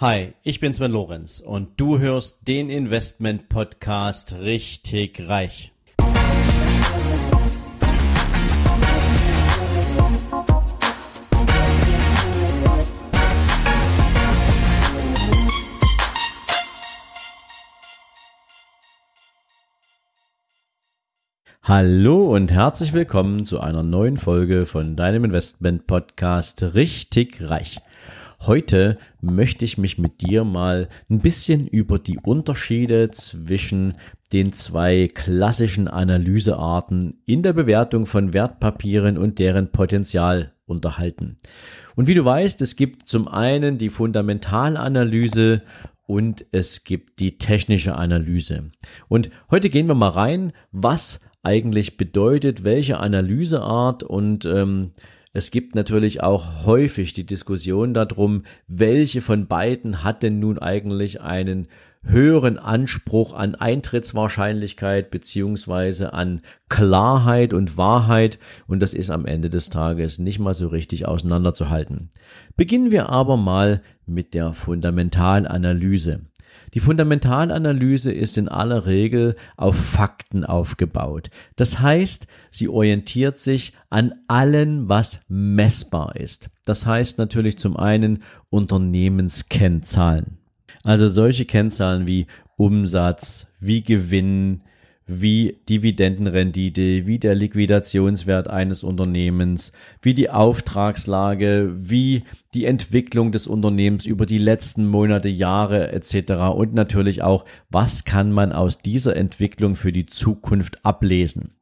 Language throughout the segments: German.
Hi, ich bin Sven Lorenz und du hörst den Investment Podcast richtig reich. Hallo und herzlich willkommen zu einer neuen Folge von deinem Investment Podcast richtig reich. Heute möchte ich mich mit dir mal ein bisschen über die Unterschiede zwischen den zwei klassischen Analysearten in der Bewertung von Wertpapieren und deren Potenzial unterhalten. Und wie du weißt, es gibt zum einen die Fundamentalanalyse und es gibt die technische Analyse. Und heute gehen wir mal rein, was eigentlich bedeutet, welche Analyseart und ähm, es gibt natürlich auch häufig die Diskussion darum, welche von beiden hat denn nun eigentlich einen höheren Anspruch an Eintrittswahrscheinlichkeit beziehungsweise an Klarheit und Wahrheit und das ist am Ende des Tages nicht mal so richtig auseinanderzuhalten. Beginnen wir aber mal mit der fundamentalen Analyse. Die Fundamentalanalyse ist in aller Regel auf Fakten aufgebaut. Das heißt, sie orientiert sich an allem, was messbar ist. Das heißt natürlich zum einen Unternehmenskennzahlen. Also solche Kennzahlen wie Umsatz, wie Gewinn, wie Dividendenrendite, wie der Liquidationswert eines Unternehmens, wie die Auftragslage, wie die Entwicklung des Unternehmens über die letzten Monate, Jahre etc. und natürlich auch, was kann man aus dieser Entwicklung für die Zukunft ablesen.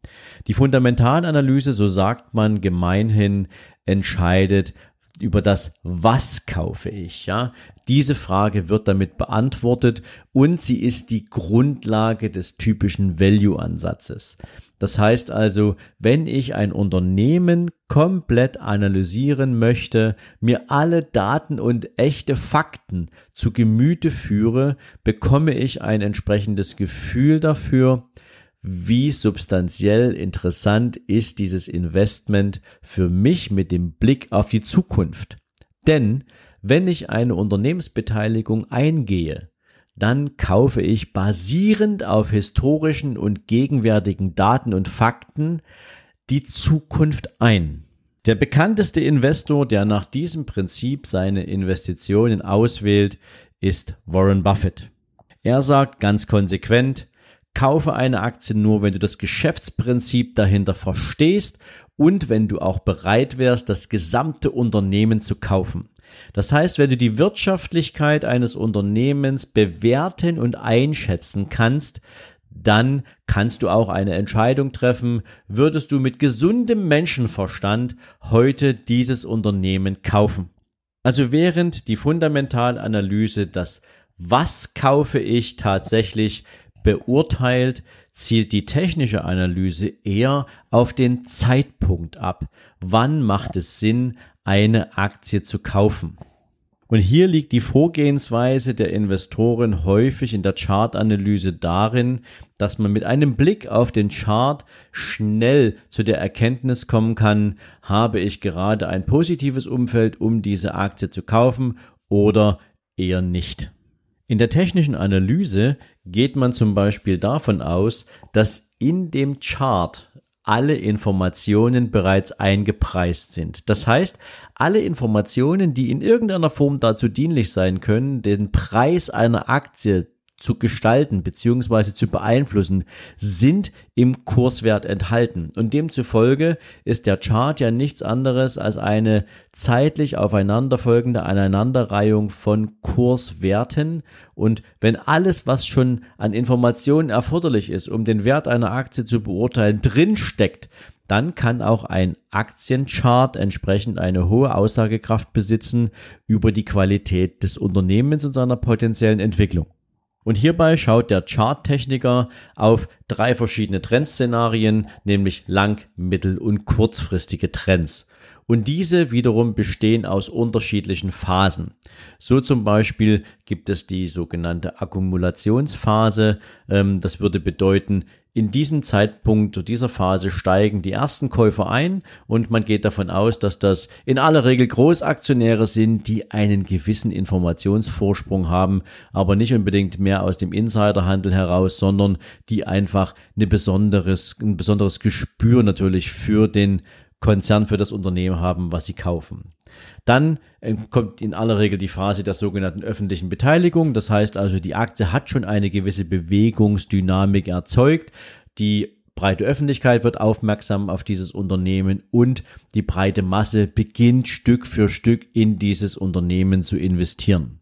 Die Fundamentalanalyse, so sagt man gemeinhin, entscheidet, über das Was kaufe ich, ja. Diese Frage wird damit beantwortet und sie ist die Grundlage des typischen Value-Ansatzes. Das heißt also, wenn ich ein Unternehmen komplett analysieren möchte, mir alle Daten und echte Fakten zu Gemüte führe, bekomme ich ein entsprechendes Gefühl dafür, wie substanziell interessant ist dieses Investment für mich mit dem Blick auf die Zukunft. Denn wenn ich eine Unternehmensbeteiligung eingehe, dann kaufe ich basierend auf historischen und gegenwärtigen Daten und Fakten die Zukunft ein. Der bekannteste Investor, der nach diesem Prinzip seine Investitionen auswählt, ist Warren Buffett. Er sagt ganz konsequent, Kaufe eine Aktie nur, wenn du das Geschäftsprinzip dahinter verstehst und wenn du auch bereit wärst, das gesamte Unternehmen zu kaufen. Das heißt, wenn du die Wirtschaftlichkeit eines Unternehmens bewerten und einschätzen kannst, dann kannst du auch eine Entscheidung treffen, würdest du mit gesundem Menschenverstand heute dieses Unternehmen kaufen. Also während die Fundamentalanalyse das Was kaufe ich tatsächlich beurteilt, zielt die technische Analyse eher auf den Zeitpunkt ab. Wann macht es Sinn, eine Aktie zu kaufen? Und hier liegt die Vorgehensweise der Investoren häufig in der Chartanalyse darin, dass man mit einem Blick auf den Chart schnell zu der Erkenntnis kommen kann, habe ich gerade ein positives Umfeld, um diese Aktie zu kaufen oder eher nicht. In der technischen Analyse geht man zum Beispiel davon aus, dass in dem Chart alle Informationen bereits eingepreist sind. Das heißt, alle Informationen, die in irgendeiner Form dazu dienlich sein können, den Preis einer Aktie zu gestalten beziehungsweise zu beeinflussen, sind im Kurswert enthalten. Und demzufolge ist der Chart ja nichts anderes als eine zeitlich aufeinanderfolgende Aneinanderreihung von Kurswerten. Und wenn alles, was schon an Informationen erforderlich ist, um den Wert einer Aktie zu beurteilen, drinsteckt, dann kann auch ein Aktienchart entsprechend eine hohe Aussagekraft besitzen über die Qualität des Unternehmens und seiner potenziellen Entwicklung. Und hierbei schaut der Charttechniker auf drei verschiedene Trendszenarien, nämlich lang-, mittel- und kurzfristige Trends. Und diese wiederum bestehen aus unterschiedlichen Phasen. So zum Beispiel gibt es die sogenannte Akkumulationsphase. Ähm, das würde bedeuten, in diesem Zeitpunkt oder dieser Phase steigen die ersten Käufer ein und man geht davon aus, dass das in aller Regel Großaktionäre sind, die einen gewissen Informationsvorsprung haben, aber nicht unbedingt mehr aus dem Insiderhandel heraus, sondern die einfach eine besonderes, ein besonderes Gespür natürlich für den Konzern, für das Unternehmen haben, was sie kaufen. Dann äh, kommt in aller Regel die Phase der sogenannten öffentlichen Beteiligung. Das heißt also, die Aktie hat schon eine gewisse Bewegungsdynamik erzeugt. Die breite Öffentlichkeit wird aufmerksam auf dieses Unternehmen und die breite Masse beginnt Stück für Stück in dieses Unternehmen zu investieren.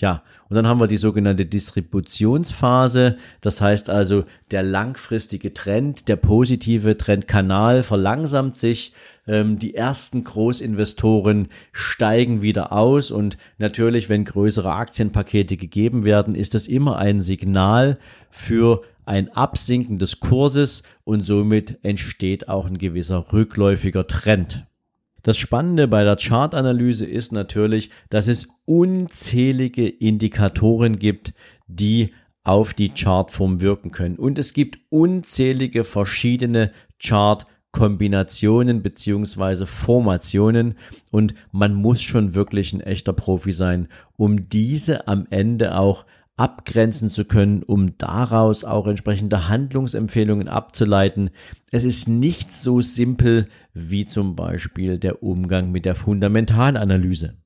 Ja, und dann haben wir die sogenannte Distributionsphase. Das heißt also, der langfristige Trend, der positive Trendkanal verlangsamt sich. Ähm, die ersten Großinvestoren steigen wieder aus und natürlich, wenn größere Aktienpakete gegeben werden, ist das immer ein Signal für ein Absinken des Kurses und somit entsteht auch ein gewisser rückläufiger Trend. Das Spannende bei der Chartanalyse ist natürlich, dass es unzählige Indikatoren gibt, die auf die Chartform wirken können. Und es gibt unzählige verschiedene Chart-Kombinationen beziehungsweise Formationen und man muss schon wirklich ein echter Profi sein, um diese am Ende auch abgrenzen zu können, um daraus auch entsprechende Handlungsempfehlungen abzuleiten. Es ist nicht so simpel wie zum Beispiel der Umgang mit der Fundamentalanalyse,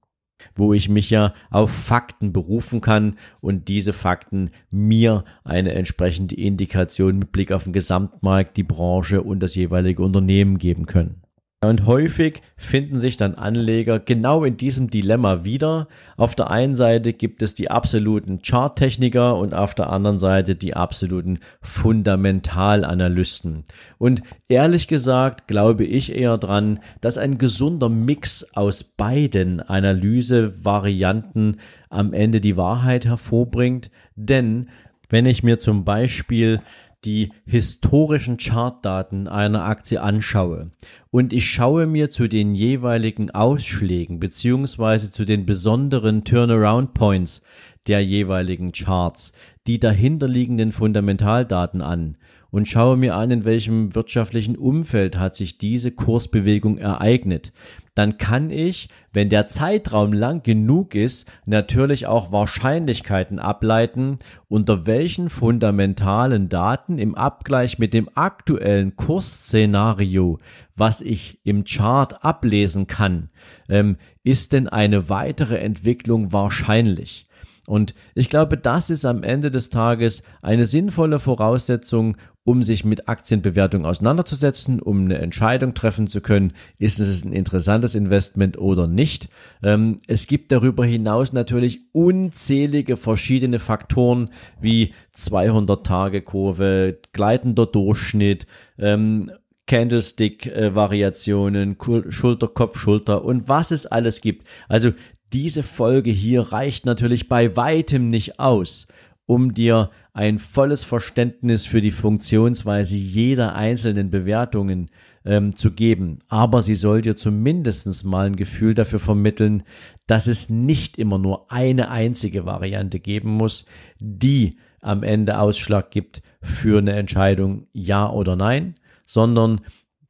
wo ich mich ja auf Fakten berufen kann und diese Fakten mir eine entsprechende Indikation mit Blick auf den Gesamtmarkt, die Branche und das jeweilige Unternehmen geben können. Und häufig finden sich dann Anleger genau in diesem Dilemma wieder. Auf der einen Seite gibt es die absoluten Charttechniker und auf der anderen Seite die absoluten Fundamentalanalysten. Und ehrlich gesagt glaube ich eher dran, dass ein gesunder Mix aus beiden Analysevarianten am Ende die Wahrheit hervorbringt. Denn wenn ich mir zum Beispiel die historischen Chartdaten einer Aktie anschaue. Und ich schaue mir zu den jeweiligen Ausschlägen beziehungsweise zu den besonderen Turnaround Points der jeweiligen Charts die dahinterliegenden Fundamentaldaten an und schaue mir an, in welchem wirtschaftlichen Umfeld hat sich diese Kursbewegung ereignet, dann kann ich, wenn der Zeitraum lang genug ist, natürlich auch Wahrscheinlichkeiten ableiten, unter welchen fundamentalen Daten im Abgleich mit dem aktuellen Kursszenario, was ich im Chart ablesen kann, ähm, ist denn eine weitere Entwicklung wahrscheinlich. Und ich glaube, das ist am Ende des Tages eine sinnvolle Voraussetzung, um sich mit Aktienbewertung auseinanderzusetzen, um eine Entscheidung treffen zu können, ist es ein interessantes Investment oder nicht. Ähm, es gibt darüber hinaus natürlich unzählige verschiedene Faktoren wie 200-Tage-Kurve, gleitender Durchschnitt, ähm, Candlestick-Variationen, Schulter, Kopf, Schulter und was es alles gibt. Also diese Folge hier reicht natürlich bei weitem nicht aus, um dir ein volles Verständnis für die Funktionsweise jeder einzelnen Bewertungen ähm, zu geben. Aber sie soll dir zumindest mal ein Gefühl dafür vermitteln, dass es nicht immer nur eine einzige Variante geben muss, die am Ende Ausschlag gibt für eine Entscheidung ja oder nein, sondern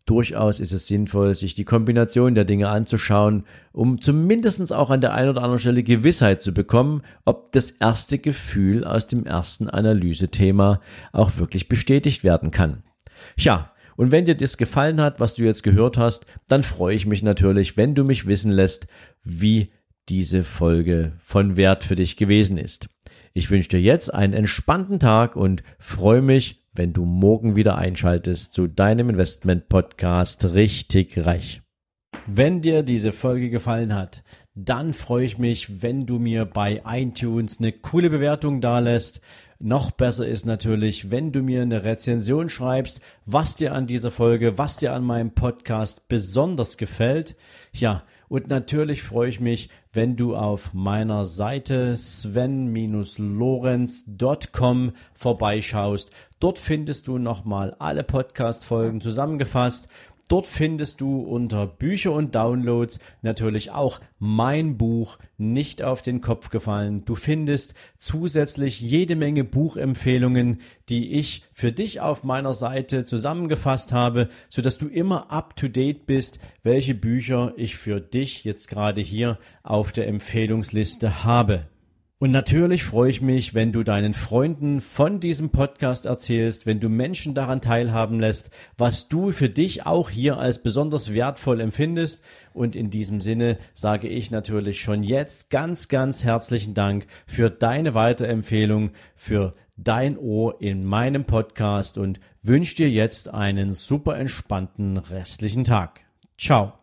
durchaus ist es sinnvoll, sich die Kombination der Dinge anzuschauen, um zumindest auch an der einen oder anderen Stelle Gewissheit zu bekommen, ob das erste Gefühl aus dem ersten Analysethema auch wirklich bestätigt werden kann. Ja, und wenn dir das gefallen hat, was du jetzt gehört hast, dann freue ich mich natürlich, wenn du mich wissen lässt, wie diese Folge von Wert für dich gewesen ist. Ich wünsche dir jetzt einen entspannten Tag und freue mich, wenn du morgen wieder einschaltest zu deinem Investment-Podcast Richtig Reich. Wenn dir diese Folge gefallen hat, dann freue ich mich, wenn du mir bei iTunes eine coole Bewertung dalässt. Noch besser ist natürlich, wenn du mir eine Rezension schreibst, was dir an dieser Folge, was dir an meinem Podcast besonders gefällt. Ja, und natürlich freue ich mich, wenn du auf meiner Seite sven-lorenz.com vorbeischaust. Dort findest du nochmal alle Podcast-Folgen zusammengefasst Dort findest du unter Bücher und Downloads natürlich auch mein Buch nicht auf den Kopf gefallen. Du findest zusätzlich jede Menge Buchempfehlungen, die ich für dich auf meiner Seite zusammengefasst habe, sodass du immer up to date bist, welche Bücher ich für dich jetzt gerade hier auf der Empfehlungsliste habe. Und natürlich freue ich mich, wenn du deinen Freunden von diesem Podcast erzählst, wenn du Menschen daran teilhaben lässt, was du für dich auch hier als besonders wertvoll empfindest. Und in diesem Sinne sage ich natürlich schon jetzt ganz, ganz herzlichen Dank für deine Weiterempfehlung, für dein Ohr in meinem Podcast und wünsche dir jetzt einen super entspannten restlichen Tag. Ciao.